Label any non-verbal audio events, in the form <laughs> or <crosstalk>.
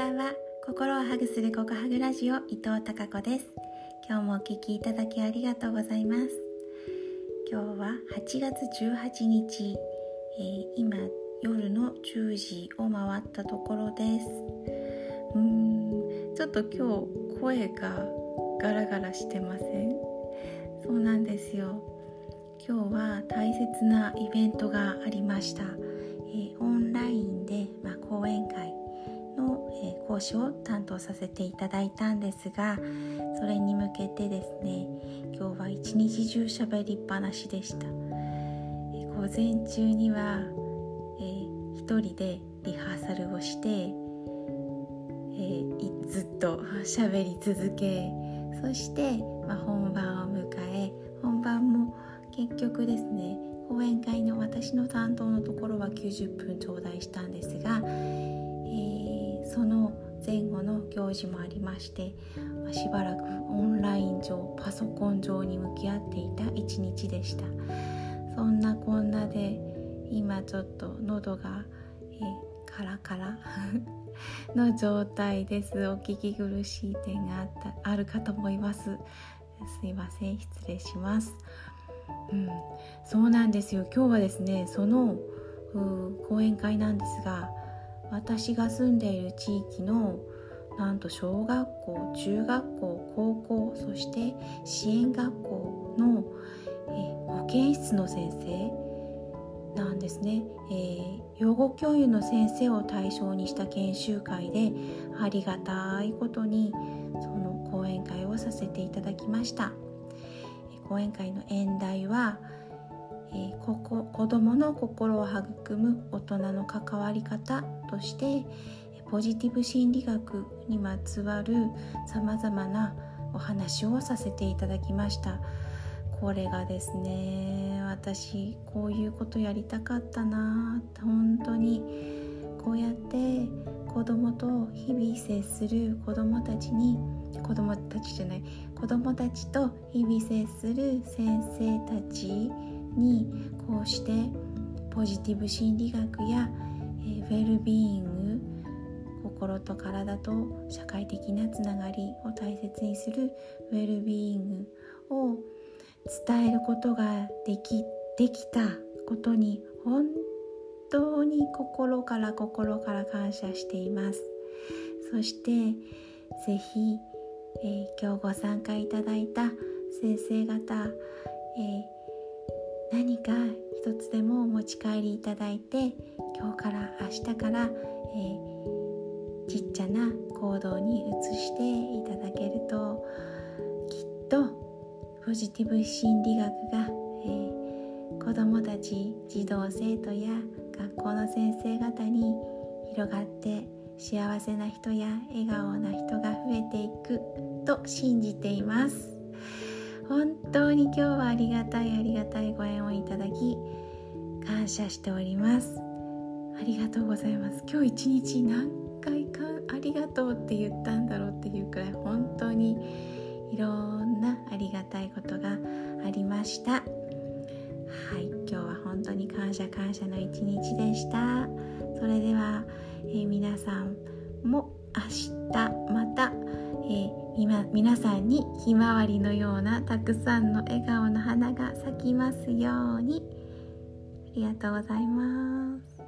ばんは。心をハグするココハグラジオ伊藤孝子です。今日もお聞きいただきありがとうございます。今日は8月18日、えー、今夜の10時を回ったところです。うーんちょっと今日声がガラガラしてません？そうなんですよ。今日は大切なイベントがありました、えー、オンラインで、まあ、講演会、講師を担当させていただいたんですがそれに向けてですね今日は一日中喋りっぱなしでした、午前中には、えー、一人でリハーサルをして、えー、ずっと喋り続けそして、まあ、本番を迎え本番も結局ですね講演会の私の担当のところは90分頂戴したんですが、えーその前後の行事もありまして、ま、しばらくオンライン上パソコン上に向き合っていた一日でした。そんなこんなで今ちょっと喉が、えカラカラ <laughs> の状態です。お聞き苦しい点があったあるかと思います。すいません。失礼します。うん。そうなんですよ。今日はですねその講演会なんですが私が住んでいる地域のなんと小学校中学校高校そして支援学校の、え保健室の先生なんですね、えー、養護教諭の先生を対象にした研修会でありがたいことにその講演会をさせていただきました。講演会の演題は「えー、ここ子どもの心を育む大人の関わり方としてポジティブ心理学にまつわるさまざまなお話をさせていただきました。これがですね私こういうことやりたかったな本当にこうやって子供と日々接する子供たちに子供たちじゃない子供たちと日々接する先生たちにこうしてポジティブ心理学や、えー、ウェルビーイング心と体と社会的なつながりを大切にするウェルビーイングを伝えることができできたことに本当に心から心から感謝しています。そして是非、えー、今日ご参加いただいた先生方、えー何か一つでもお持ち帰りいただいて今日から明日から、えー、ちっちゃな行動に移していただけるときっとポジティブ心理学が、えー、子どもたち児童生徒や学校の先生方に広がって幸せな人や笑顔な人が増えていくと信じています。本当に今日はありがたいありがたいご縁をいただき感謝しております。ありがとうございます。今日一日何回かありがとうって言ったんだろうっていうくらい本当にいろんなありがたいことがありました。はい今日は本当に感謝感謝の一日でした。それでは、えー、皆さんも明日また、今皆さんにひまわりのようなたくさんの笑顔の花が咲きますように。ありがとうございます。